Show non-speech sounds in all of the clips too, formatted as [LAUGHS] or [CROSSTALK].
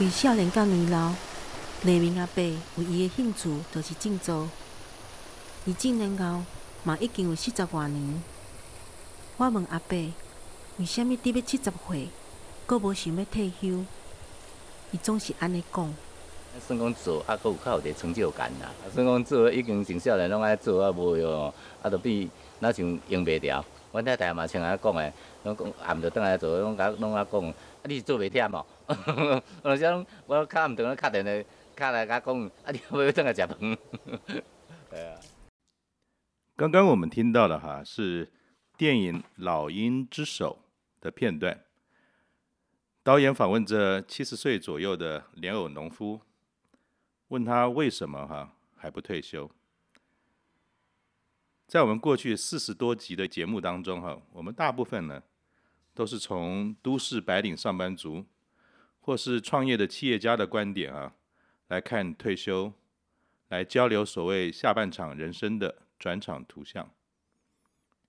为少年到年老，黎明阿伯有伊的兴趣，就是静坐。伊进年后嘛已经有四十多年。我问阿伯，为虾米得要七十岁，阁无想要退休？伊总是安尼讲。算讲做，啊，阁有较有点成就感啦。算讲做，已经从少年拢爱做啊，无哟，啊，着比那像用袂着。阮太太嘛像安尼讲诶，拢讲暗着转来做，拢甲拢甲讲，啊，你是做袂忝哦。[LAUGHS] 有时阵我较暗顿咧敲电话，敲来甲讲，啊，你要转来食饭。[LAUGHS] 对啊。刚刚我们听到的哈是电影《老鹰之手》的片段，导演访问着七十岁左右的莲藕农夫，问他为什么哈还不退休。在我们过去四十多集的节目当中，哈，我们大部分呢都是从都市白领上班族或是创业的企业家的观点啊来看退休，来交流所谓下半场人生的转场图像。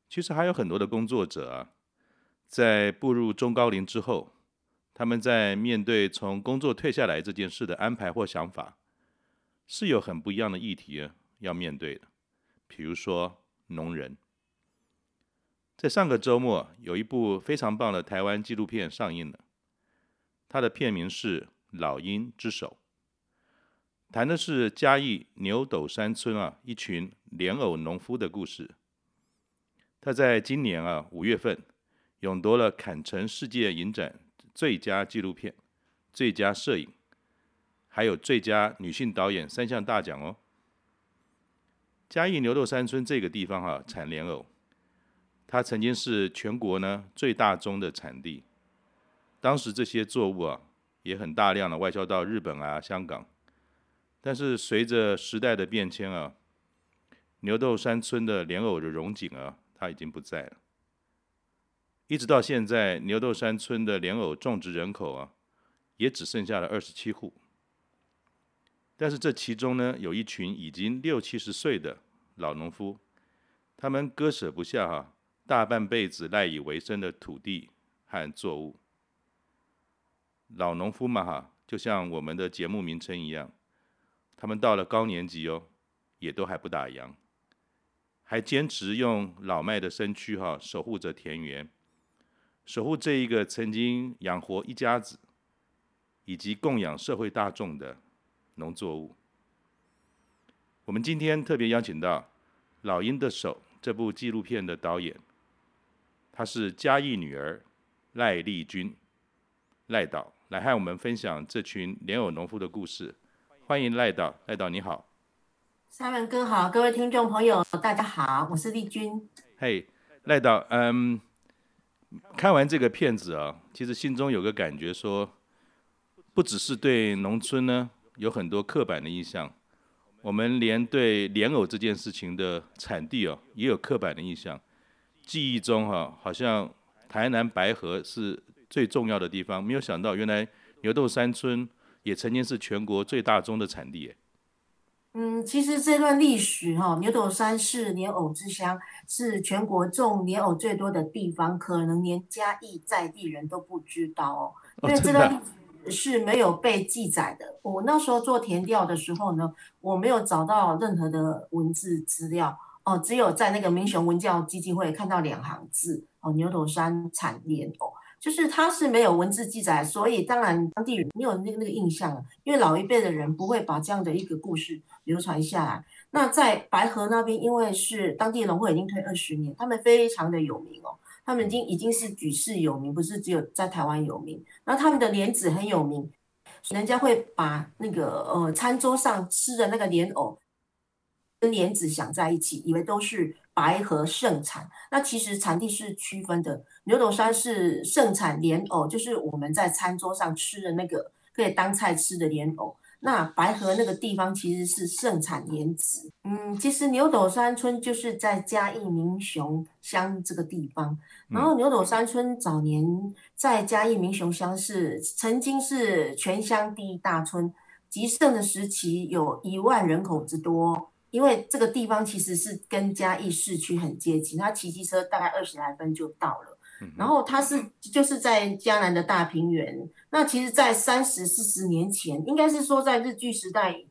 其实还有很多的工作者啊，在步入中高龄之后，他们在面对从工作退下来这件事的安排或想法，是有很不一样的议题要面对的，比如说。农人，在上个周末有一部非常棒的台湾纪录片上映了，它的片名是《老鹰之手》，谈的是嘉义牛斗山村啊一群莲藕农夫的故事。他在今年啊五月份勇夺了坎城世界影展最佳纪录片、最佳摄影，还有最佳女性导演三项大奖哦。嘉义牛斗山村这个地方哈、啊，产莲藕，它曾经是全国呢最大宗的产地。当时这些作物啊，也很大量的外销到日本啊、香港。但是随着时代的变迁啊，牛斗山村的莲藕的荣景啊，它已经不在了。一直到现在，牛斗山村的莲藕种植人口啊，也只剩下了二十七户。但是这其中呢，有一群已经六七十岁的老农夫，他们割舍不下哈大半辈子赖以为生的土地和作物。老农夫嘛哈，就像我们的节目名称一样，他们到了高年级哦，也都还不打烊，还坚持用老迈的身躯哈守护着田园，守护这一个曾经养活一家子，以及供养社会大众的。农作物。我们今天特别邀请到《老鹰的手》这部纪录片的导演，他是嘉义女儿赖丽君，赖导来和我们分享这群莲藕农夫的故事。欢迎赖导，赖导你好。三文哥好，各位听众朋友大家好，我是丽君。嘿，赖导，嗯，看完这个片子啊，其实心中有个感觉说，不只是对农村呢。有很多刻板的印象，我们连对莲藕这件事情的产地哦，也有刻板的印象。记忆中哈，好像台南白河是最重要的地方，没有想到原来牛斗山村也曾经是全国最大宗的产地。嗯，其实这段历史哈，牛斗山是莲藕之乡，是全国种莲藕最多的地方，可能连嘉义在地人都不知道哦。因为这段历史。是没有被记载的。我那时候做田调的时候呢，我没有找到任何的文字资料哦，只有在那个民雄文教基金会看到两行字哦，牛斗山产莲藕，就是它是没有文字记载，所以当然当地人没有那个那个印象了，因为老一辈的人不会把这样的一个故事流传下来。那在白河那边，因为是当地农会已经推二十年，他们非常的有名哦。他们已经已经是举世有名，不是只有在台湾有名。然后他们的莲子很有名，人家会把那个呃餐桌上吃的那个莲藕跟莲子想在一起，以为都是白河盛产。那其实产地是区分的，牛斗山是盛产莲藕，就是我们在餐桌上吃的那个可以当菜吃的莲藕。那白河那个地方其实是盛产莲子。嗯，其实牛斗山村就是在嘉义民雄乡这个地方。然后牛斗山村早年在嘉义民雄乡是曾经是全乡第一大村，极盛的时期有一万人口之多。因为这个地方其实是跟嘉义市区很接近，他骑机车大概二十来分就到了。然后它是就是在嘉南的大平原。那其实，在三十四十年前，应该是说在日据时代，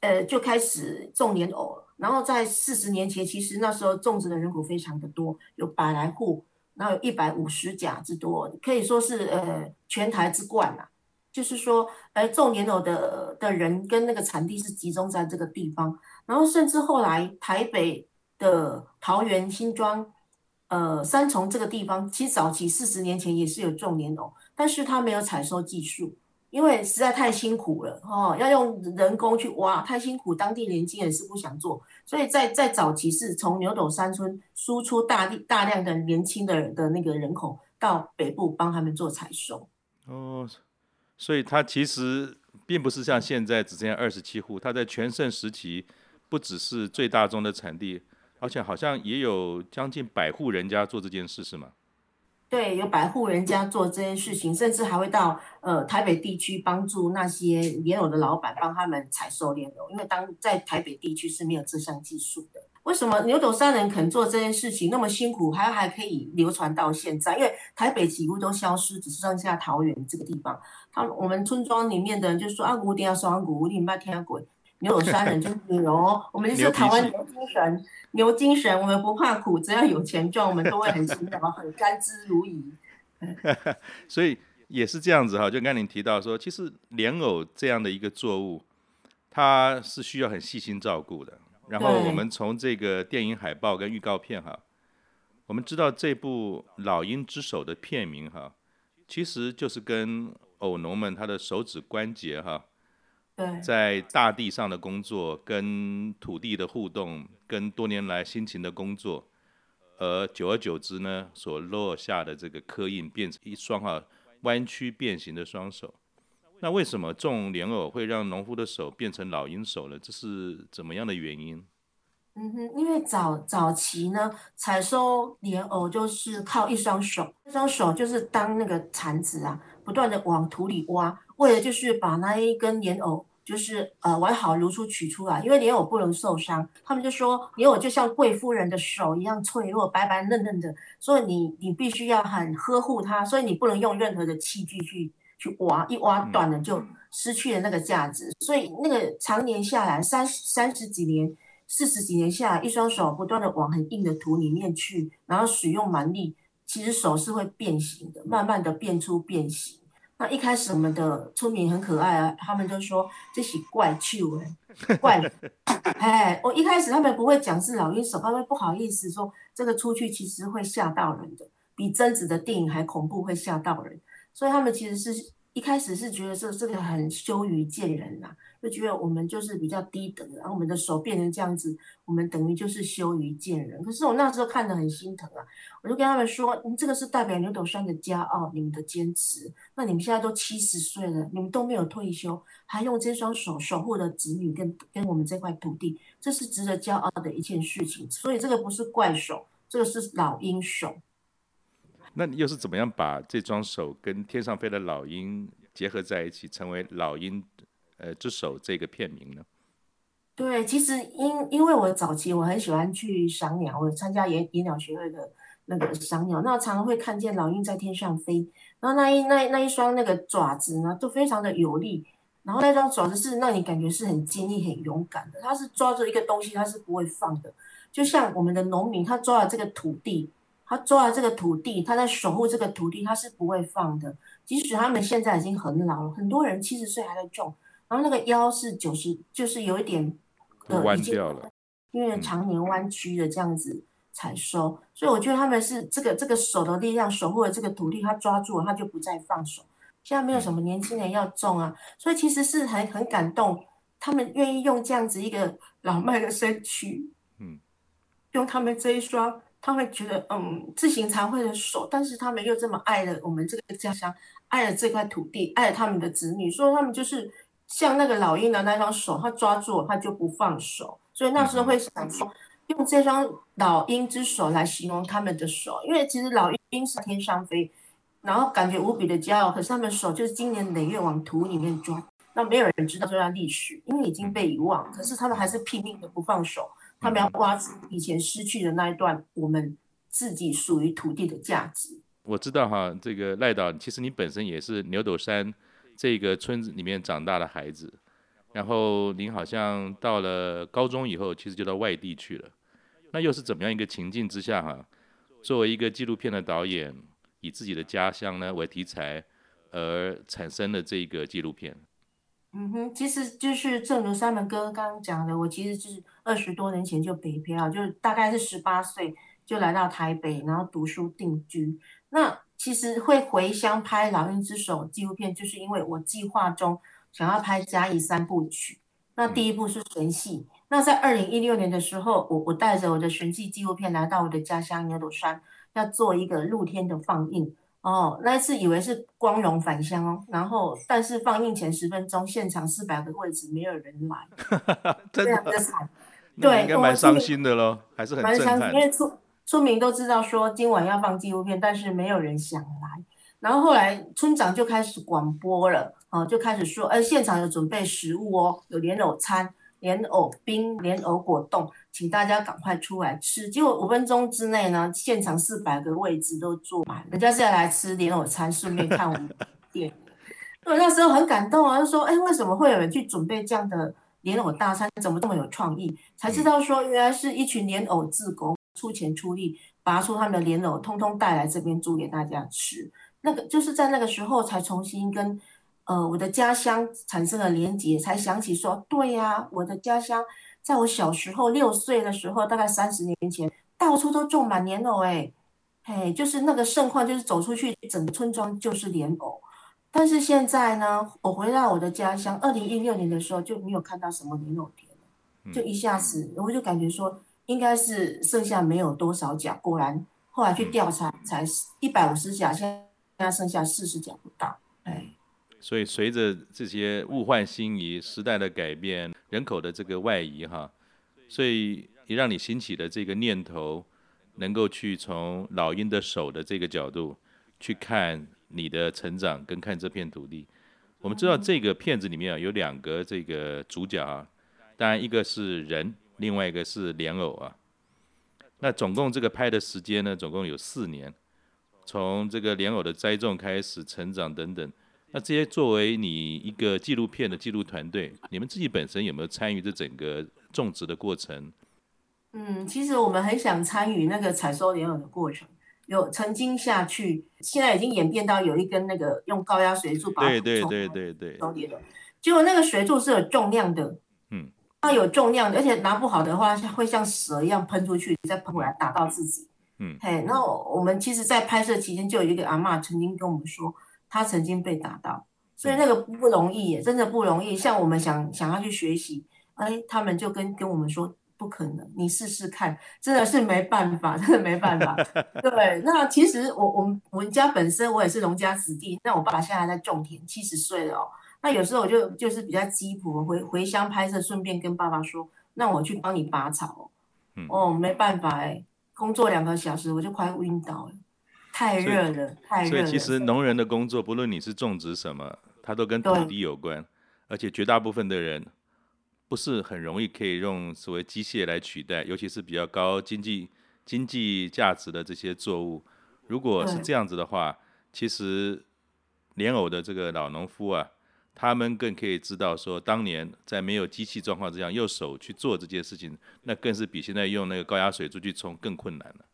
呃，就开始种莲藕。然后在四十年前，其实那时候种植的人口非常的多，有百来户，然后有一百五十甲之多，可以说是呃全台之冠啊。就是说，呃，种莲藕的的人跟那个产地是集中在这个地方。然后甚至后来台北的桃园新庄。呃，三重这个地方，其实早期四十年前也是有种莲藕，但是它没有采收技术，因为实在太辛苦了哦，要用人工去挖，太辛苦，当地年轻人是不想做，所以在在早期是从牛斗山村输出大地大量的年轻的的那个人口到北部帮他们做采收。哦，所以它其实并不是像现在只剩下二十七户，它在全盛时期不只是最大宗的产地。而且好像也有将近百户人家做这件事，是吗？对，有百户人家做这件事情，甚至还会到呃台北地区帮助那些莲藕的老板，帮他们采收莲藕。因为当在台北地区是没有这项技术的。为什么牛斗山人肯做这件事情那么辛苦，还还可以流传到现在？因为台北几乎都消失，只剩下桃园这个地方。他我们村庄里面的人就说啊，古典双古，你没听过？牛斗山人就是牛，[LAUGHS] 我们就是台湾牛精神。牛精神，我们不怕苦，只要有钱赚，我们都会很勤劳，很甘之如饴。[LAUGHS] 所以也是这样子哈，就刚才您提到说，其实莲藕这样的一个作物，它是需要很细心照顾的。然后我们从这个电影海报跟预告片哈，我们知道这部《老鹰之手》的片名哈，其实就是跟藕农们他的手指关节哈。在大地上的工作，跟土地的互动，跟多年来辛勤的工作，而久而久之呢，所落下的这个刻印，变成一双哈弯曲变形的双手。那为什么种莲藕会让农夫的手变成老鹰手呢？这是怎么样的原因？嗯哼，因为早早期呢，采收莲藕就是靠一双手，一双手就是当那个铲子啊，不断的往土里挖。为了就是把那一根莲藕，就是呃完好如初取出来，因为莲藕不能受伤，他们就说莲藕就像贵妇人的手一样脆弱，白白嫩嫩的，所以你你必须要很呵护它，所以你不能用任何的器具去去挖，一挖断了就失去了那个价值。所以那个常年下来三三十几年、四十几年下来，一双手不断的往很硬的土里面去，然后使用蛮力，其实手是会变形的，慢慢的变粗变形。那一开始我们的村民很可爱啊，他们就说这是怪手哎，怪，[LAUGHS] 哎，我一开始他们不会讲是老鹰手，他们不好意思说这个出去其实会吓到人的，比贞子的电影还恐怖，会吓到人，所以他们其实是一开始是觉得这这个很羞于见人呐、啊。就觉得我们就是比较低等，然后我们的手变成这样子，我们等于就是羞于见人。可是我那时候看得很心疼啊，我就跟他们说：“你这个是代表牛斗山的骄傲，你们的坚持。那你们现在都七十岁了，你们都没有退休，还用这双手守护的子女跟跟我们这块土地，这是值得骄傲的一件事情。所以这个不是怪手，这个是老英雄。那你又是怎么样把这双手跟天上飞的老鹰结合在一起，成为老鹰？”呃，之手这个片名呢？对，其实因因为我早期我很喜欢去赏鸟，我参加野野鸟学会的那个赏鸟，那常常会看见老鹰在天上飞，然后那一那那一双那个爪子呢，都非常的有力，然后那双爪子是让你感觉是很坚毅、很勇敢的，它是抓住一个东西，它是不会放的，就像我们的农民，他抓了这个土地，他抓了这个土地，他在守护这个土地，他是不会放的，即使他们现在已经很老了，很多人七十岁还在种。然后那个腰是九十，就是有一点呃弯掉了，因为常年弯曲的这样子采收，嗯、所以我觉得他们是这个这个手的力量守护了这个土地，他抓住了，他就不再放手。现在没有什么年轻人要种啊，嗯、所以其实是很很感动，他们愿意用这样子一个老迈的身躯，嗯，用他们这一双，他会觉得嗯自行残会的手，但是他们又这么爱了我们这个家乡，爱了这块土地，爱了他们的子女，所以他们就是。像那个老鹰的那双手，他抓住了他就不放手，所以那时候会想说，用这双老鹰之手来形容他们的手，因为其实老鹰是天上飞，然后感觉无比的骄傲，可是他们手就是经年累月往土里面钻，那没有人知道这段历史，因为已经被遗忘，可是他们还是拼命的不放手，他们要挖出以前失去的那一段我们自己属于土地的价值。我知道哈，这个赖导，其实你本身也是牛斗山这个村子里面长大的孩子，然后您好像到了高中以后，其实就到外地去了，那又是怎么样一个情境之下哈？作为一个纪录片的导演，以自己的家乡呢为题材而产生了这个纪录片。嗯哼，其实就是正如三门哥刚刚讲的，我其实是二十多年前就北漂，就是大概是十八岁就来到台北，然后读书定居。那其实会回乡拍《老鹰之手》纪录片，就是因为我计划中想要拍嘉义三部曲。那第一部是神戏。那在二零一六年的时候，我我带着我的神戏纪录片来到我的家乡牛斗山，要做一个露天的放映。哦，那一次以为是光荣返乡哦，然后但是放映前十分钟，现场四百个位置没有人来，[LAUGHS] 真的惨。对，应该蛮伤心的咯，还是很蛮伤心。因为村村民都知道说今晚要放纪录片，但是没有人想来。然后后来村长就开始广播了，啊，就开始说，哎，现场有准备食物哦，有莲藕餐、莲藕冰、莲藕果冻，请大家赶快出来吃。结果五分钟之内呢，现场四百个位置都坐满，人家是要来吃莲藕餐，顺便看我们店。我那时候很感动啊，就说，哎，为什么会有人去准备这样的莲藕大餐？怎么这么有创意？才知道说，原来是一群莲藕自工。出钱出力拔出他们的莲藕，通通带来这边煮给大家吃。那个就是在那个时候才重新跟呃我的家乡产生了连结，才想起说，对呀、啊，我的家乡在我小时候六岁的时候，大概三十年前，到处都种满莲藕，哎，嘿，就是那个盛况，就是走出去整个村庄就是莲藕。但是现在呢，我回到我的家乡，二零一六年的时候就没有看到什么莲藕田了，就一下子我就感觉说。应该是剩下没有多少甲，果然后来去调查才一百五十甲，现在剩下四十甲不到。哎，所以随着这些物换星移、时代的改变、人口的这个外移哈，所以也让你兴起的这个念头，能够去从老鹰的手的这个角度去看你的成长跟看这片土地。我们知道这个片子里面啊有两个这个主角啊，当然一个是人。另外一个是莲藕啊，那总共这个拍的时间呢，总共有四年，从这个莲藕的栽种开始成长等等。那这些作为你一个纪录片的记录团队，你们自己本身有没有参与这整个种植的过程？嗯，其实我们很想参与那个采收莲藕的过程，有曾经下去，现在已经演变到有一根那个用高压水柱把它，对对对对对，结果那个水柱是有重量的。嗯它有重量的，而且拿不好的话，会像蛇一样喷出去，再喷回来打到自己。嗯，嘿，那我们其实，在拍摄期间就有一个阿嬷曾经跟我们说，她曾经被打到，所以那个不容易耶，真的不容易。像我们想想要去学习，哎，他们就跟跟我们说不可能，你试试看，真的是没办法，真的没办法。[LAUGHS] 对，那其实我我们我们家本身我也是农家子弟，那我爸爸现在还在种田，七十岁了哦。那有时候我就就是比较鸡婆，回回乡拍摄，顺便跟爸爸说，那我去帮你拔草。嗯、哦，没办法哎，工作两个小时我就快晕倒了，太热了，太热了。所以其实农人的工作，不论你是种植什么，它都跟土地有关，而且绝大部分的人不是很容易可以用所谓机械来取代，尤其是比较高经济经济价值的这些作物。如果是这样子的话，其实莲藕的这个老农夫啊。他们更可以知道说，当年在没有机器状况之下，用手去做这件事情，那更是比现在用那个高压水柱去冲更困难了。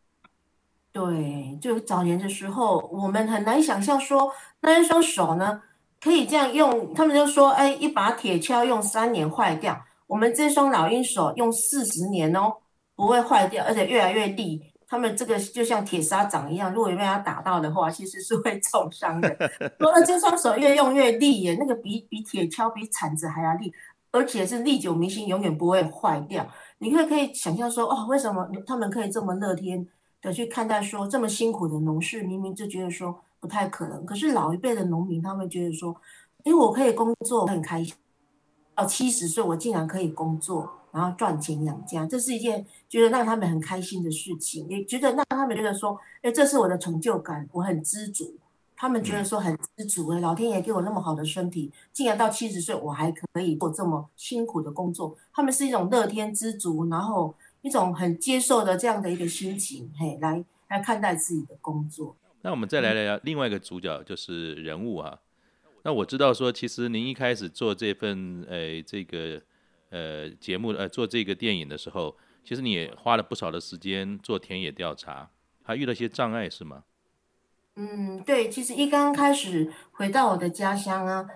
对，就早年的时候，我们很难想象说，那一双手呢，可以这样用。他们就说，哎，一把铁锹用三年坏掉，我们这双老鹰手用四十年哦，不会坏掉，而且越来越利。他们这个就像铁砂掌一样，如果被他打到的话，其实是会重伤的。说那这双手越用越利耶，那个比比铁锹比铲子还要利，而且是历久弥新，永远不会坏掉。你可以可以想象说，哦，为什么他们可以这么乐天的去看待说这么辛苦的农事，明明就觉得说不太可能，可是老一辈的农民他们觉得说，因为我可以工作，我很开心到七十岁，我竟然可以工作，然后赚钱养家，这是一件觉得让他们很开心的事情，也觉得让他们觉得说，哎，这是我的成就感，我很知足。他们觉得说很知足，哎，老天爷给我那么好的身体，竟然到七十岁我还可以做这么辛苦的工作，他们是一种乐天知足，然后一种很接受的这样的一个心情，嘿，来来看待自己的工作。那我们再来聊另外一个主角，就是人物啊。那我知道说，其实您一开始做这份呃这个呃节目呃做这个电影的时候，其实你也花了不少的时间做田野调查，还遇到一些障碍是吗？嗯，对，其实一刚开始回到我的家乡啊，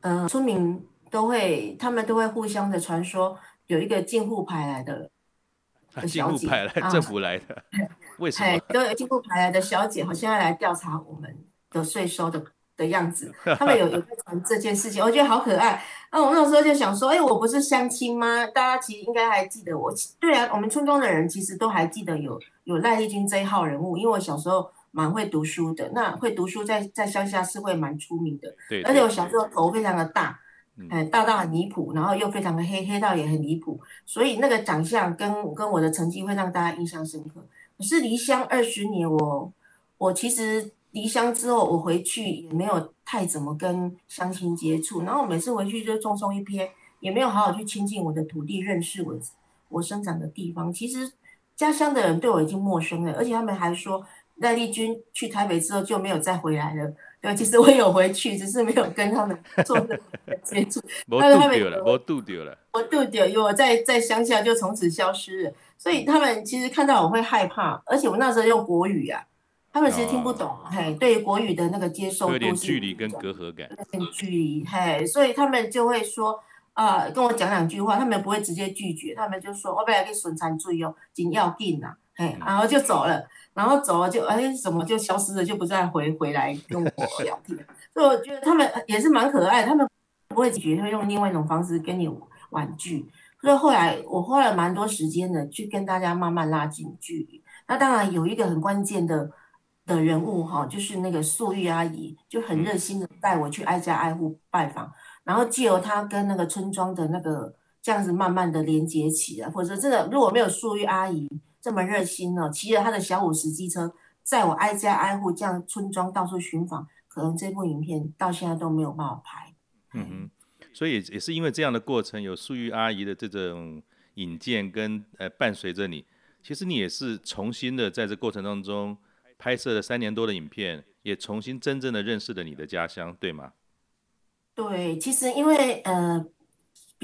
呃，村民都会他们都会互相的传说，有一个进户牌来的，进步派来政府来的，[LAUGHS] 啊、[LAUGHS] 为什么？都有进步派来的小姐，好像要来调查我们的税收的。的样子，[LAUGHS] 他们有有在传这件事情，我觉得好可爱。那我那时候就想说，哎，我不是相亲吗？大家其实应该还记得我。对啊，我们村庄的人其实都还记得有有赖丽君这一号人物，因为我小时候蛮会读书的。那会读书在在乡下是会蛮出名的。对，对，对。而且我小时候头非常的大，哎，大到很离谱，然后又非常的黑，黑到也很离谱。所以那个长相跟跟我的成绩会让大家印象深刻。可是离乡二十年，我我其实。离乡之后，我回去也没有太怎么跟乡亲接触，然后每次回去就匆匆一瞥，也没有好好去亲近我的土地，认识我我生长的地方。其实家乡的人对我已经陌生了，而且他们还说赖丽君去台北之后就没有再回来了。对，其实我有回去，只是没有跟他们做任何接触。[LAUGHS] 我渡掉了，我渡掉了，我渡掉，因为我在在乡下就从此消失了，所以他们其实看到我会害怕，而且我那时候用国语啊。他们其实听不懂，哦、嘿，对于国语的那个接受度有点距离跟隔阂感，有点距离，嘿，所以他们就会说，啊、呃，跟我讲两句话，他们不会直接拒绝，他们就说，我不要给损残注意哦，紧要定呐，嘿，然后就走了，然后走了就，哎，怎么就消失了，就不再回回来跟我聊天，所以我觉得他们也是蛮可爱，他们不会拒绝，会用另外一种方式跟你婉拒，所以后来我花了蛮多时间的去跟大家慢慢拉近距离，那当然有一个很关键的。的人物哈，就是那个素玉阿姨，就很热心的带我去挨家挨户拜访，然后借由她跟那个村庄的那个这样子慢慢的连接起来，或者真的如果没有素玉阿姨这么热心呢，骑着他的小五十机车在我挨家挨户这样村庄到处寻访，可能这部影片到现在都没有办法拍。嗯哼，所以也是因为这样的过程，有素玉阿姨的这种引荐跟呃伴随着你，其实你也是重新的在这过程当中。拍摄了三年多的影片，也重新真正的认识了你的家乡，对吗？对，其实因为呃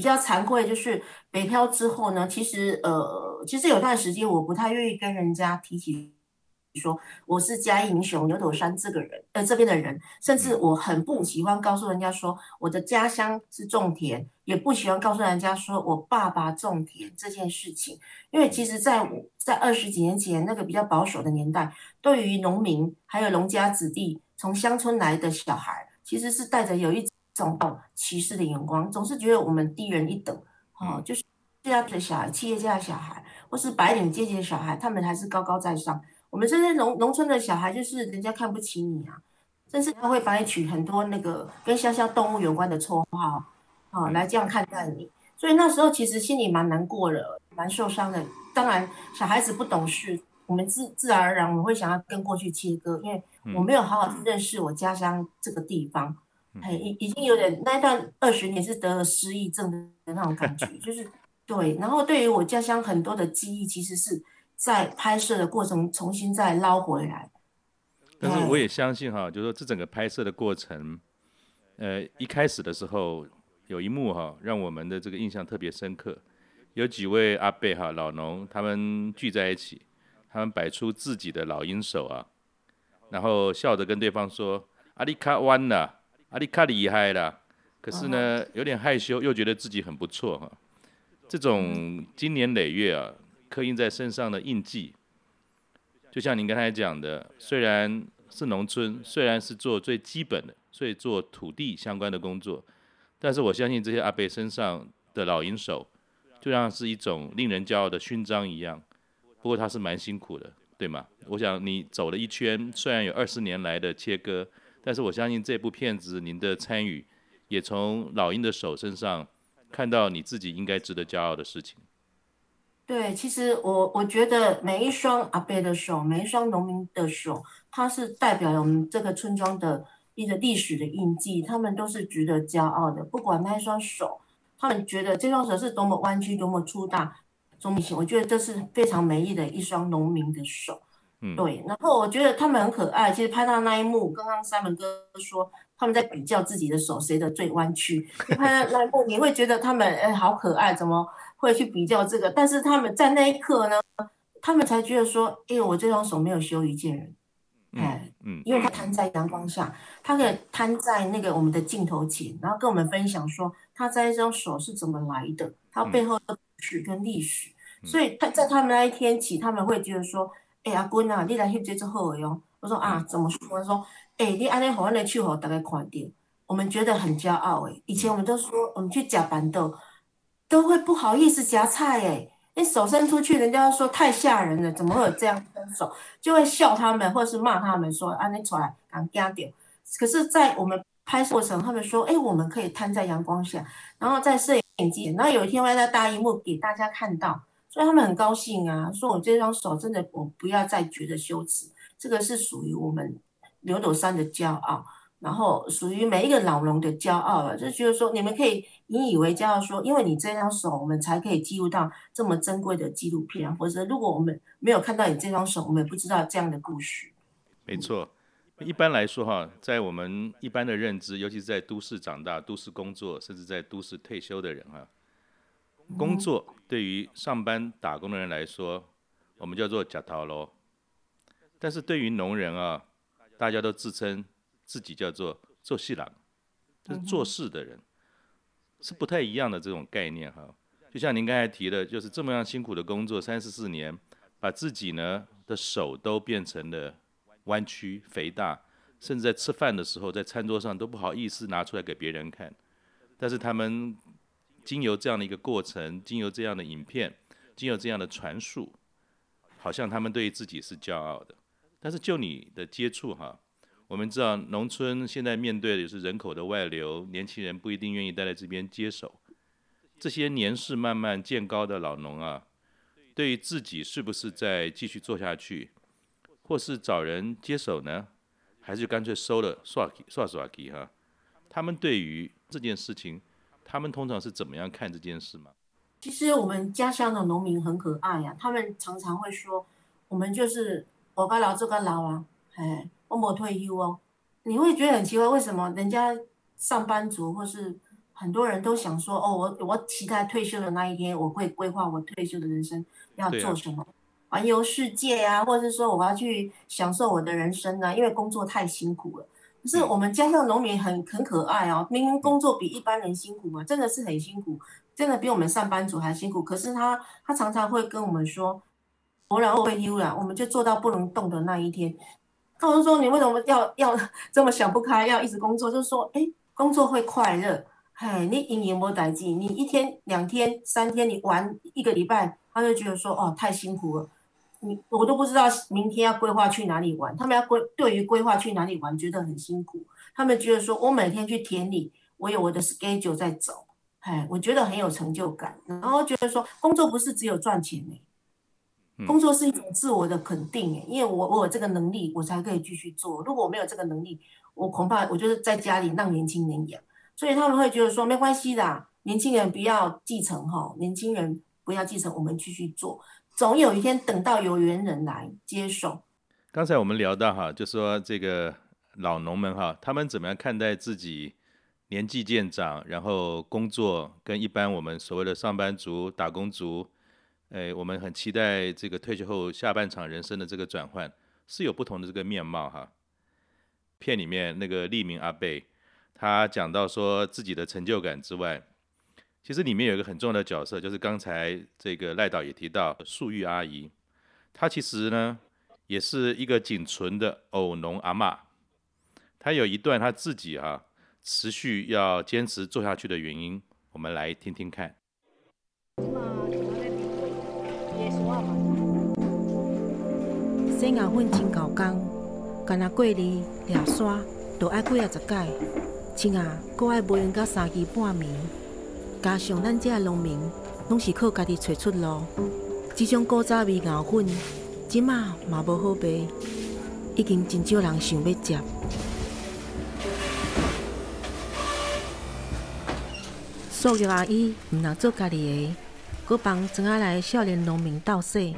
比较惭愧，就是北漂之后呢，其实呃其实有段时间我不太愿意跟人家提起。说我是嘉义民雄牛斗山这个人，呃，这边的人，甚至我很不喜欢告诉人家说我的家乡是种田，也不喜欢告诉人家说我爸爸种田这件事情，因为其实在我在二十几年前那个比较保守的年代，对于农民还有农家子弟从乡村来的小孩，其实是带着有一种歧视的眼光，总是觉得我们低人一等，哦，就是这样的小孩，企业家的小孩，或是白领阶级的小孩，他们还是高高在上。我们这些农农村的小孩，就是人家看不起你啊，甚至他会把你取很多那个跟乡下动物有关的绰号，啊，来这样看待你。所以那时候其实心里蛮难过的，蛮受伤的。当然，小孩子不懂事，我们自自然而然我会想要跟过去切割，因为我没有好好去认识我家乡这个地方，哎，已已经有点那一段二十年是得了失忆症的那种感觉，就是对。然后对于我家乡很多的记忆，其实是。在拍摄的过程重新再捞回来，但是我也相信哈，就是说这整个拍摄的过程，呃，一开始的时候有一幕哈，让我们的这个印象特别深刻。有几位阿伯哈老农，他们聚在一起，他们摆出自己的老鹰手啊，然后笑着跟对方说：“阿里卡弯了，阿里卡厉害啦。”可是呢，有点害羞，又觉得自己很不错哈。这种经年累月啊。刻印在身上的印记，就像您刚才讲的，虽然是农村，虽然是做最基本的，所以做土地相关的工作，但是我相信这些阿伯身上的老银手，就像是一种令人骄傲的勋章一样。不过他是蛮辛苦的，对吗？我想你走了一圈，虽然有二十年来的切割，但是我相信这部片子您的参与，也从老鹰的手身上看到你自己应该值得骄傲的事情。对，其实我我觉得每一双阿伯的手，每一双农民的手，它是代表了我们这个村庄的一个历史的印记，他们都是值得骄傲的。不管那一双手，他们觉得这双手是多么弯曲、多么粗大、多么明显，我觉得这是非常美丽的一双农民的手。嗯，对。然后我觉得他们很可爱。其实拍到那一幕，刚刚三文哥说他们在比较自己的手谁的最弯曲，拍到那一幕你会觉得他们哎好可爱，怎么？会去比较这个，但是他们在那一刻呢，他们才觉得说，哎、欸，我这双手没有羞于见人，哎，嗯，因为他摊在阳光下，他可以摊在那个我们的镜头前，然后跟我们分享说，他这一双手是怎么来的，他背后的故事跟历史，所以他在他们那一天起，他们会觉得说，哎、欸，阿君啊，你来翕这之后哟，我说啊，怎么说？他说，哎、欸，你安尼好，安尼手好，大家看到，我们觉得很骄傲诶，以前我们都说，我们去夹板豆。都会不好意思夹菜诶，你手伸出去，人家说太吓人了，怎么会有这样伸手？就会笑他们，或者是骂他们说啊，你出来敢加点。可是，在我们拍摄过程，他们说，哎，我们可以摊在阳光下，然后在摄影机，然后有一天会在大荧幕给大家看到，所以他们很高兴啊，说我这双手真的，我不要再觉得羞耻，这个是属于我们牛斗山的骄傲。然后属于每一个老农的骄傲了，就觉得说你们可以引以为骄傲，说因为你这双手，我们才可以记录到这么珍贵的纪录片。或者如果我们没有看到你这双手，我们也不知道这样的故事。没错，一般来说哈，在我们一般的认知，尤其是在都市长大、都市工作，甚至在都市退休的人哈，工作对于上班打工的人来说，我们叫做吃头路。但是对于农人啊，大家都自称。自己叫做做细郎，就是做事的人，是不太一样的这种概念哈。就像您刚才提的，就是这么样辛苦的工作三十四年，把自己呢的手都变成了弯曲肥大，甚至在吃饭的时候，在餐桌上都不好意思拿出来给别人看。但是他们经由这样的一个过程，经由这样的影片，经由这样的传述，好像他们对于自己是骄傲的。但是就你的接触哈。我们知道，农村现在面对的是人口的外流，年轻人不一定愿意待在这边接手。这些年事慢慢渐高的老农啊，对于自己是不是再继续做下去，或是找人接手呢？还是干脆收了，刷刷刷机哈？他们对于这件事情，他们通常是怎么样看这件事吗？其实我们家乡的农民很可爱呀、啊，他们常常会说，我们就是我该老这个老啊，哎。我没退休哦，你会觉得很奇怪，为什么人家上班族或是很多人都想说，哦，我我期待退休的那一天，我会规划我退休的人生要做什么，啊、环游世界啊，或者是说我要去享受我的人生啊，因为工作太辛苦了。可是我们家乡农民很很可爱哦，明明工作比一般人辛苦嘛，真的是很辛苦，真的比我们上班族还辛苦。可是他他常常会跟我们说，我然后退休了，我们就做到不能动的那一天。他们说：“你为什么要 [LAUGHS] 要这么想不开，要一直工作？就是说，哎，工作会快乐。哎，你营营没待机，你一天、两天、三天，你玩一个礼拜，他就觉得说，哦，太辛苦了。你我都不知道明天要规划去哪里玩。他们要规对于规划去哪里玩，觉得很辛苦。他们觉得说，我每天去田里，我有我的 schedule 在走。哎，我觉得很有成就感。然后觉得说，工作不是只有赚钱呢。”工作是一种自我的肯定哎，因为我我有这个能力，我才可以继续做。如果我没有这个能力，我恐怕我就是在家里让年轻人养。所以他们会觉得说没关系的，年轻人不要继承哈，年轻人不要继承，我们继续做，总有一天等到有缘人来接受。刚才我们聊到哈，就说这个老农们哈，他们怎么样看待自己年纪渐长，然后工作跟一般我们所谓的上班族、打工族。哎，我们很期待这个退休后下半场人生的这个转换，是有不同的这个面貌哈。片里面那个利明阿贝，他讲到说自己的成就感之外，其实里面有一个很重要的角色，就是刚才这个赖导也提到素玉阿姨，她其实呢也是一个仅存的偶农阿嬷，她有一段她自己哈持续要坚持做下去的原因，我们来听听看。洗牛粪真够工，干那过滤、掠沙，都爱几啊十摆。穿啊，搁爱抹用到三更半暝。加上咱遮农民拢是靠家己找出路，这种古早味熬粉，即马嘛无好卖，已经真少人想要食。素玉阿姨毋若做家己个，搁帮庄仔内少年农民斗洗，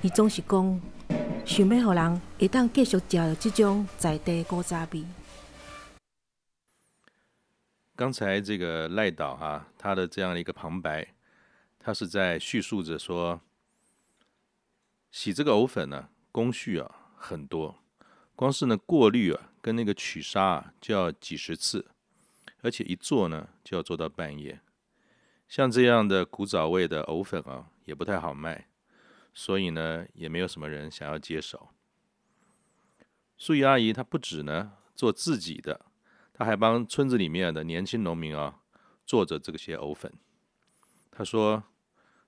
伊总是讲，想要互人会当继续食到这种在地古早味。刚才这个赖导哈，他的这样一个旁白，他是在叙述着说，洗这个藕粉呢，工序啊很多，光是呢过滤啊跟那个取沙啊就要几十次，而且一做呢就要做到半夜。像这样的古早味的藕粉啊，也不太好卖，所以呢也没有什么人想要接手。素玉阿姨她不止呢做自己的。他还帮村子里面的年轻农民啊做着这些藕粉。他说，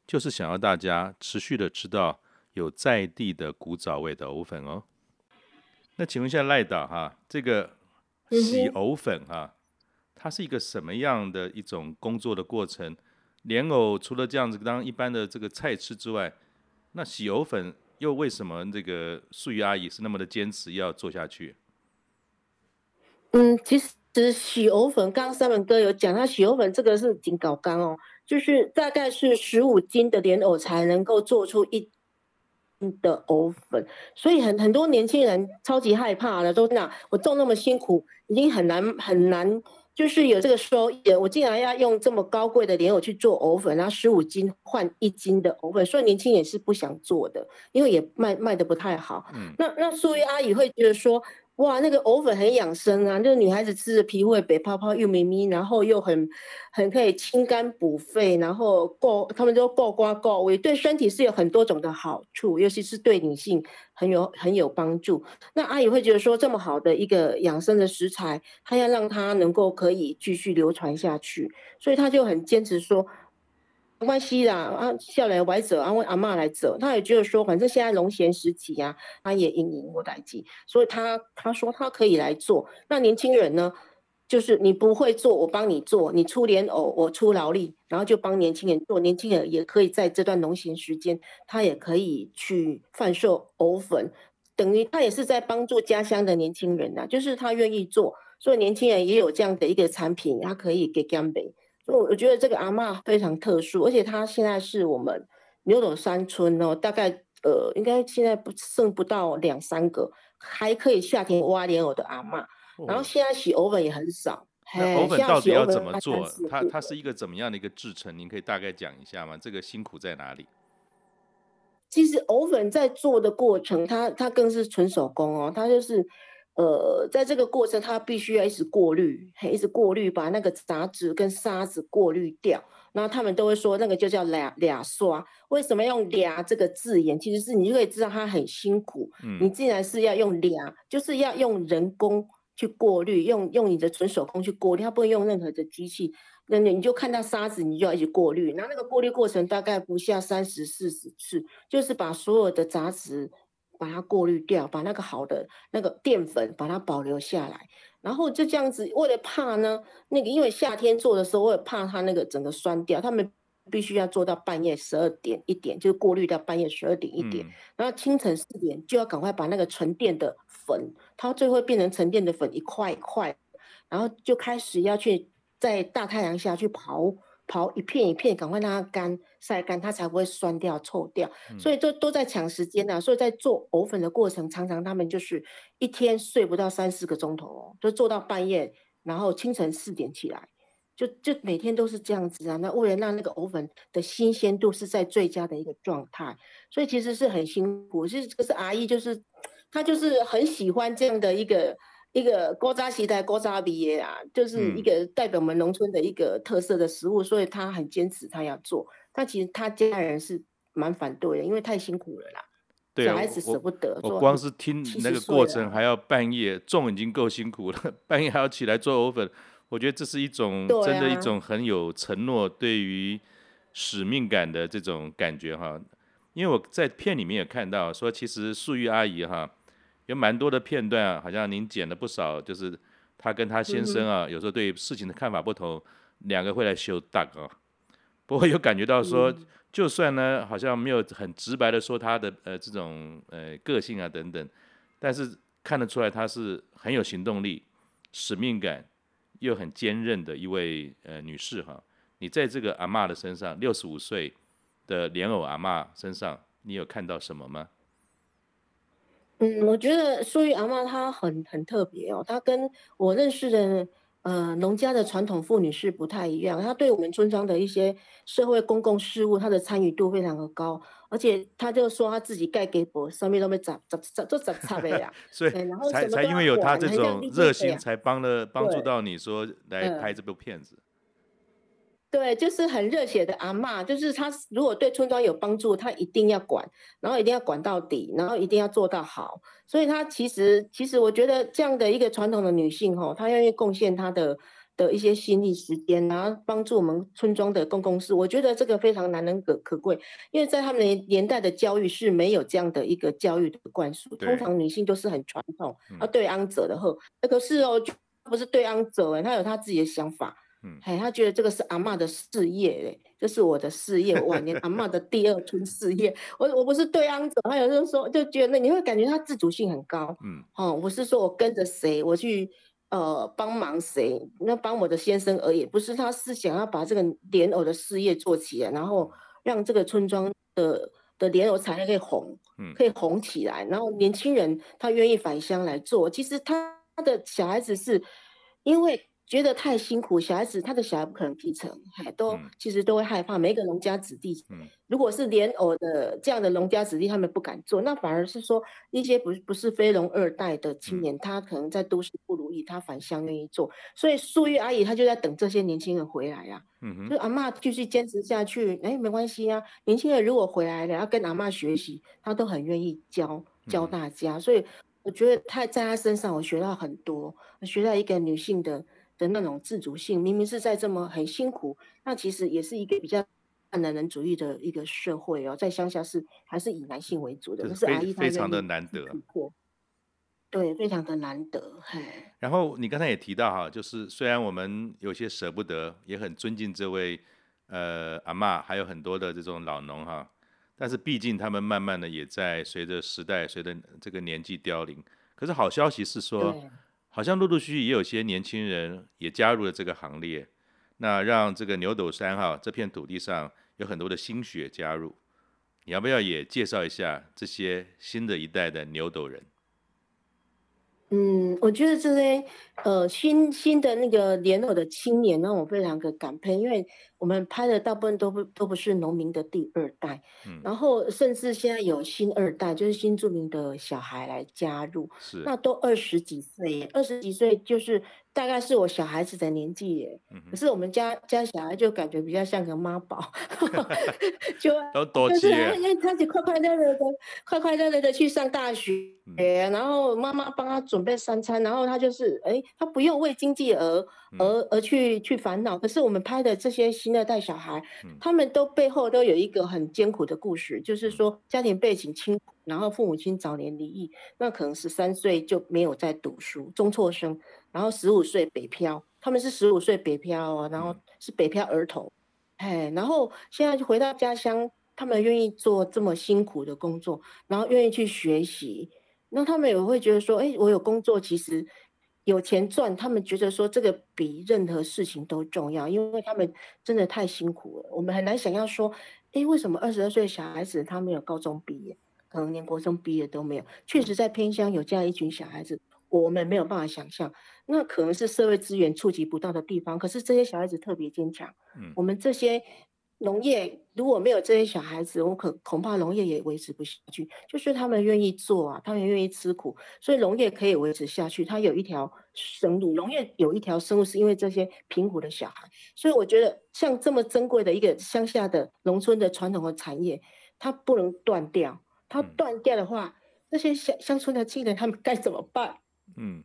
就是想要大家持续的吃到有在地的古早味的藕粉哦。那请问一下赖导哈，这个洗藕粉哈，它是一个什么样的一种工作的过程？莲藕除了这样子当一般的这个菜吃之外，那洗藕粉又为什么这个素玉阿姨是那么的坚持要做下去？嗯，其实。是洗藕粉，刚刚三文哥有讲，他洗藕粉这个是挺搞刚哦，就是大概是十五斤的莲藕才能够做出一斤的藕粉，所以很很多年轻人超级害怕的，都那我种那么辛苦，已经很难很难，就是有这个收益，我竟然要用这么高贵的莲藕去做藕粉，然后十五斤换一斤的藕粉，所以年轻人是不想做的，因为也卖卖的不太好。嗯，那那素玉阿姨会觉得说。哇，那个藕粉很养生啊，就是女孩子吃的皮肤会白泡泡又咪咪，然后又很很可以清肝补肺，然后够他们都够瓜够味，对身体是有很多种的好处，尤其是对女性很有很有帮助。那阿姨会觉得说，这么好的一个养生的食材，她要让它能够可以继续流传下去，所以她就很坚持说。没关系啦，啊，下来歪走，啊，问阿嬷来走，他也觉得说，反正现在农闲时期呀，他也应应我代志，所以他他说他可以来做。那年轻人呢，就是你不会做，我帮你做，你出莲藕，我出劳力，然后就帮年轻人做。年轻人也可以在这段农闲时间，他也可以去贩售藕粉，等于他也是在帮助家乡的年轻人呐，就是他愿意做，所以年轻人也有这样的一个产品，他可以给江北。我我觉得这个阿嬷非常特殊，而且她现在是我们牛斗山村哦，大概呃应该现在不剩不到两三个还可以夏天挖莲藕的阿嬷，哦、然后现在洗藕粉也很少。那藕粉到底要怎么做？它它是一个怎么样的一个制成？您可以大概讲一下吗？这个辛苦在哪里？其实藕粉在做的过程，它它更是纯手工哦，它就是。呃，在这个过程，它必须要一直过滤，一直过滤，把那个杂质跟沙子过滤掉。然后他们都会说，那个就叫俩俩刷。为什么用俩这个字眼？其实是你就可以知道它很辛苦。嗯，你既然是要用俩，就是要用人工去过滤，用用你的纯手工去过滤，它不会用任何的机器。那你就看到沙子，你就要一直过滤。然后那个过滤过程大概不下三十四十次，就是把所有的杂质。把它过滤掉，把那个好的那个淀粉把它保留下来，然后就这样子。为了怕呢，那个因为夏天做的时候，为了怕它那个整个酸掉，他们必须要做到半夜十二点一点，就是过滤到半夜十二点一点，嗯、然后清晨四点就要赶快把那个沉淀的粉，它最后变成沉淀的粉一块一块，然后就开始要去在大太阳下去刨。刨一片一片，赶快让它干晒干，它才不会酸掉臭掉。所以都都在抢时间呐。所以在做藕粉的过程，常常他们就是一天睡不到三四个钟头哦，就做到半夜，然后清晨四点起来，就就每天都是这样子啊。那为了让那个藕粉的新鲜度是在最佳的一个状态，所以其实是很辛苦。其实这个是阿姨，就是她就是很喜欢这样的一个。一个古早时代古早味的啊，就是一个代表我们农村的一个特色的食物，嗯、所以他很坚持他要做。但其实他家人是蛮反对的，因为太辛苦了啦。对啊，小孩子舍不得做。我光是听那个过程，还要半夜种已经够辛苦了，[LAUGHS] 半夜还要起来做藕粉，我觉得这是一种、啊、真的一种很有承诺、对于使命感的这种感觉哈。因为我在片里面也看到说，其实素玉阿姨哈。有蛮多的片段啊，好像您剪了不少，就是他跟他先生啊，有时候对事情的看法不同，两个会来修大啊。不过有感觉到说，就算呢，好像没有很直白的说他的呃这种呃个性啊等等，但是看得出来他是很有行动力、使命感又很坚韧的一位呃女士哈。你在这个阿嬷的身上，六十五岁的莲藕阿嬷身上，你有看到什么吗？嗯，我觉得苏玉阿嬷她很很特别哦，她跟我认识的。呃，农家的传统妇女是不太一样，她对我们村庄的一些社会公共事务，她的参与度非常的高，而且她就说她自己盖给博上面都没杂杂杂都杂差的呀，[LAUGHS] 所以才才因为有她这种热心，才帮了帮助到你说来拍这部片子。对，就是很热血的阿嬷，就是她如果对村庄有帮助，她一定要管，然后一定要管到底，然后一定要做到好。所以她其实，其实我觉得这样的一个传统的女性，吼，她愿意贡献她的的一些心力、时间，然后帮助我们村庄的公共事，我觉得这个非常难能可可贵。因为在他们的年代的教育是没有这样的一个教育的灌输，通常女性都是很传统，啊，对安者的后，可是哦，就不是对安者，哎，她有她自己的想法。嗯，哎，他觉得这个是阿嬷的事业嘞，这是我的事业，晚年阿嬷的第二春事业。我我不是对安者，他有就是说，就觉得那你会感觉他自主性很高。嗯，哦，我是说我跟着谁，我去呃帮忙谁，那帮我的先生而已，不是，他是想要把这个莲藕的事业做起来，然后让这个村庄的的莲藕产业可以红，嗯，可以红起来，然后年轻人他愿意返乡来做。其实他他的小孩子是因为。觉得太辛苦，小孩子他的小孩不可能继承，还都其实都会害怕。每一个农家子弟，如果是莲藕的这样的农家子弟，他们不敢做，那反而是说一些不不是非农二代的青年，他可能在都市不如意，他返乡愿意做。所以素玉阿姨她就在等这些年轻人回来呀、啊。嗯哼，就阿嬷继续坚持下去，哎，没关系啊。年轻人如果回来了，要跟阿嬷学习，他都很愿意教教大家。所以我觉得她在她身上，我学到很多，我学到一个女性的。的那种自主性，明明是在这么很辛苦，那其实也是一个比较男人主义的一个社会哦，在乡下是还是以男性为主的，就是阿姨非常的难得，对，非常的难得。嘿，然后你刚才也提到哈，就是虽然我们有些舍不得，也很尊敬这位呃阿嬷，还有很多的这种老农哈，但是毕竟他们慢慢的也在随着时代，随着这个年纪凋零。可是好消息是说。好像陆陆续续也有些年轻人也加入了这个行列，那让这个牛斗山哈这片土地上有很多的新血加入，你要不要也介绍一下这些新的一代的牛斗人？嗯，我觉得这些呃新新的那个莲藕的青年让我非常的感佩，因为我们拍的大部分都不都不是农民的第二代，嗯，然后甚至现在有新二代，就是新住民的小孩来加入，是，那都二十几岁，二十几岁就是。大概是我小孩子的年纪耶，可是我们家家小孩就感觉比较像个妈宝，[LAUGHS] 就 [LAUGHS] 都多接，因为他就快快乐乐的，快快乐乐的去上大学，然后妈妈帮他准备三餐，然后他就是，哎，他不用为经济而而而去去烦恼。可是我们拍的这些新二代小孩，他们都背后都有一个很艰苦的故事，就是说家庭背景清苦，然后父母亲早年离异，那可能十三岁就没有在读书，中辍生。然后十五岁北漂，他们是十五岁北漂啊，然后是北漂儿童，哎，然后现在就回到家乡，他们愿意做这么辛苦的工作，然后愿意去学习，那他们也会觉得说，哎，我有工作，其实有钱赚，他们觉得说这个比任何事情都重要，因为他们真的太辛苦了，我们很难想象说，哎，为什么二十二岁的小孩子他没有高中毕业，可能连国中毕业都没有，确实在偏乡有这样一群小孩子。我们没有办法想象，那可能是社会资源触及不到的地方。可是这些小孩子特别坚强。嗯，我们这些农业如果没有这些小孩子，我可恐怕农业也维持不下去。就是他们愿意做啊，他们愿意吃苦，所以农业可以维持下去。它有一条生路，农业有一条生路，是因为这些贫苦的小孩。所以我觉得，像这么珍贵的一个乡下的农村的传统的产业，它不能断掉。它断掉的话，那些乡乡村的青年他们该怎么办？嗯，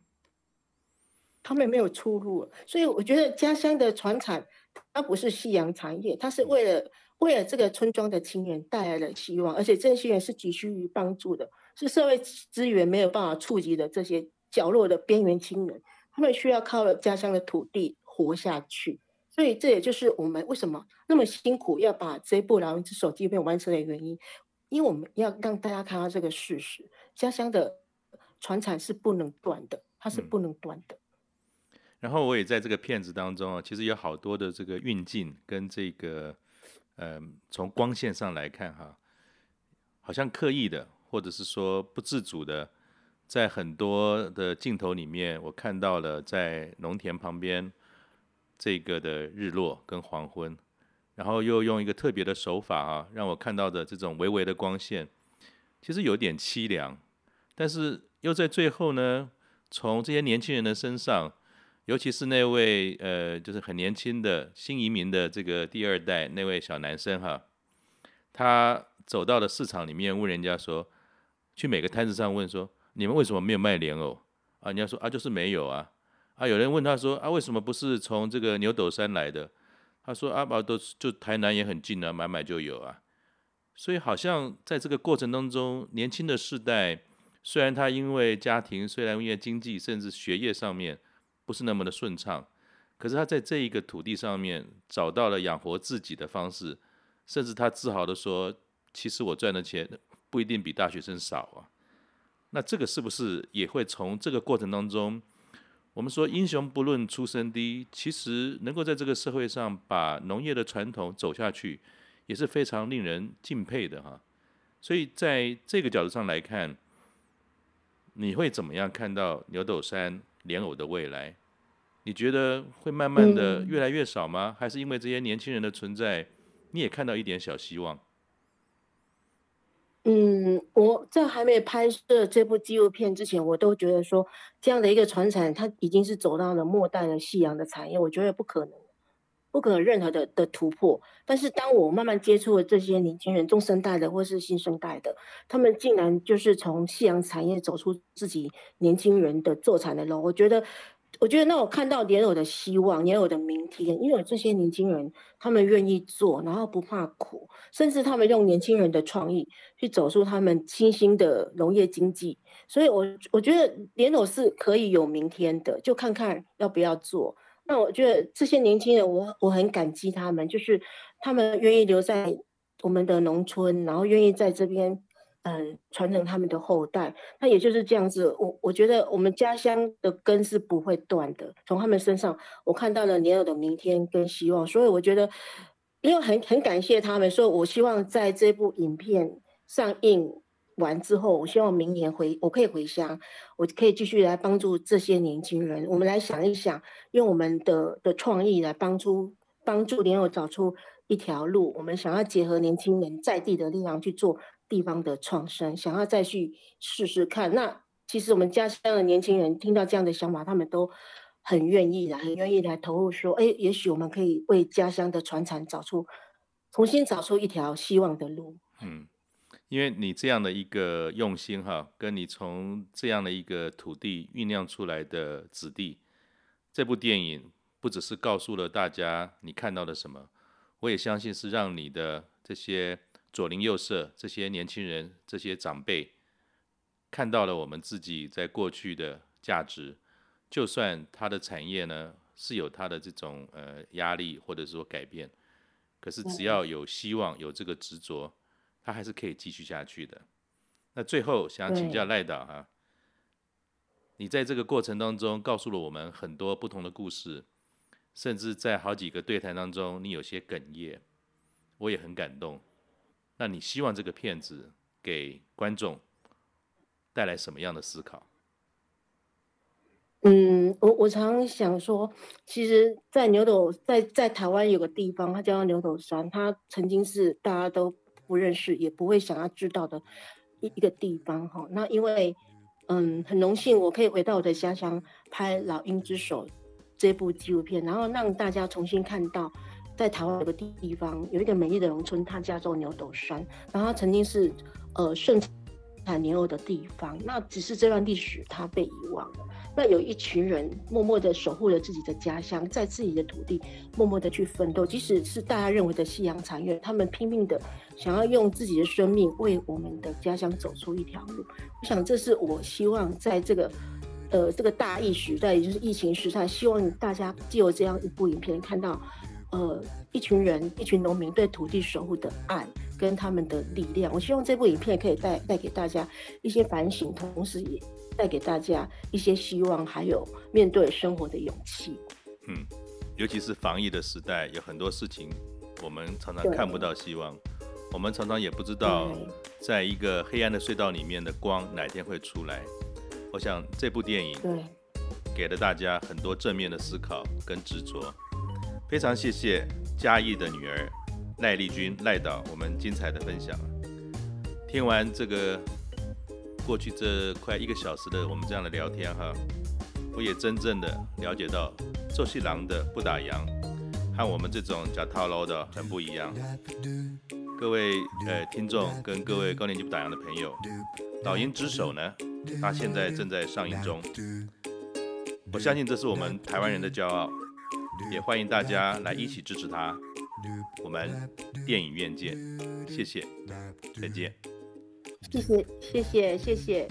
他们没有出路，所以我觉得家乡的传产，它不是夕阳产业，它是为了为了这个村庄的青年带来了希望，而且这些人是急需于帮助的，是社会资源没有办法触及的这些角落的边缘青年，他们需要靠家乡的土地活下去，所以这也就是我们为什么那么辛苦要把这部老鹰之手纪录片完成的原因，因为我们要让大家看到这个事实，家乡的传承是不能断的，它是不能断的。嗯。然后我也在这个片子当中啊，其实有好多的这个运镜跟这个，嗯、呃，从光线上来看哈，好像刻意的，或者是说不自主的，在很多的镜头里面，我看到了在农田旁边。这个的日落跟黄昏，然后又用一个特别的手法啊，让我看到的这种微微的光线，其实有点凄凉，但是又在最后呢，从这些年轻人的身上，尤其是那位呃，就是很年轻的新移民的这个第二代那位小男生哈，他走到了市场里面，问人家说，去每个摊子上问说，你们为什么没有卖莲藕啊？人家说啊，就是没有啊。啊，有人问他说啊，为什么不是从这个牛斗山来的？他说阿宝都就台南也很近啊，买买就有啊。所以好像在这个过程当中，年轻的世代虽然他因为家庭，虽然因为经济，甚至学业上面不是那么的顺畅，可是他在这一个土地上面找到了养活自己的方式，甚至他自豪地说，其实我赚的钱不一定比大学生少啊。那这个是不是也会从这个过程当中？我们说英雄不论出身低，其实能够在这个社会上把农业的传统走下去，也是非常令人敬佩的哈。所以在这个角度上来看，你会怎么样看到牛斗山莲藕的未来？你觉得会慢慢的越来越少吗？还是因为这些年轻人的存在，你也看到一点小希望？嗯，我在还没拍摄这部纪录片之前，我都觉得说这样的一个传承，它已经是走到了末代的夕阳的产业，我觉得不可能，不可任何的的突破。但是当我慢慢接触了这些年轻人，中生代的或是新生代的，他们竟然就是从夕阳产业走出自己年轻人的做产的路，我觉得。我觉得那我看到莲藕的希望，莲藕的明天，因为这些年轻人他们愿意做，然后不怕苦，甚至他们用年轻人的创意去走出他们新兴的农业经济，所以我我觉得莲藕是可以有明天的，就看看要不要做。那我觉得这些年轻人，我我很感激他们，就是他们愿意留在我们的农村，然后愿意在这边。嗯，传承他们的后代，那也就是这样子。我我觉得我们家乡的根是不会断的。从他们身上，我看到了年幼的明天跟希望。所以我觉得，因为很很感谢他们，所以我希望在这部影片上映完之后，我希望明年回我可以回乡，我可以继续来帮助这些年轻人。我们来想一想，用我们的的创意来帮助帮助莲藕找出一条路。我们想要结合年轻人在地的力量去做。地方的创生，想要再去试试看。那其实我们家乡的年轻人听到这样的想法，他们都很愿意来，很愿意来投入，说：“哎，也许我们可以为家乡的传承找出，重新找出一条希望的路。”嗯，因为你这样的一个用心哈，跟你从这样的一个土地酝酿出来的子弟，这部电影不只是告诉了大家你看到了什么，我也相信是让你的这些。左邻右舍这些年轻人、这些长辈看到了我们自己在过去的价值，就算它的产业呢是有它的这种呃压力或者说改变，可是只要有希望、有这个执着，他还是可以继续下去的。那最后想请教赖导哈，你在这个过程当中告诉了我们很多不同的故事，甚至在好几个对谈当中你有些哽咽，我也很感动。那你希望这个片子给观众带来什么样的思考？嗯，我我常想说，其实，在牛斗在在台湾有个地方，它叫做牛斗山，它曾经是大家都不认识，也不会想要知道的一一个地方哈。那因为，嗯，很荣幸我可以回到我的家乡拍《老鹰之手》这部纪录片，然后让大家重新看到。在台湾有个地方，有一个美丽的农村，它叫做牛斗山，然后它曾经是呃盛产莲藕的地方。那只是这段历史它被遗忘了。那有一群人默默的守护着自己的家乡，在自己的土地默默的去奋斗，即使是大家认为的夕阳残月，他们拼命的想要用自己的生命为我们的家乡走出一条路。我想这是我希望在这个呃这个大疫时代，也就是疫情时代，希望大家借由这样一部影片，看到呃一群人、一群农民对土地守护的爱跟他们的力量。我希望这部影片可以带带给大家一些反省，同时也带给大家一些希望，还有面对生活的勇气。嗯，尤其是防疫的时代，有很多事情我们常常看不到希望。我们常常也不知道，在一个黑暗的隧道里面的光哪天会出来。我想这部电影对给了大家很多正面的思考跟执着。非常谢谢嘉义的女儿赖丽君赖导我们精彩的分享。听完这个过去这快一个小时的我们这样的聊天哈，我也真正的了解到做戏郎的不打烊和我们这种假套路的很不一样。各位呃听众跟各位高年级不打烊的朋友，导音之手呢，他现在正在上映中。我相信这是我们台湾人的骄傲，也欢迎大家来一起支持他。我们电影院见，谢谢，再见。谢谢谢谢谢谢。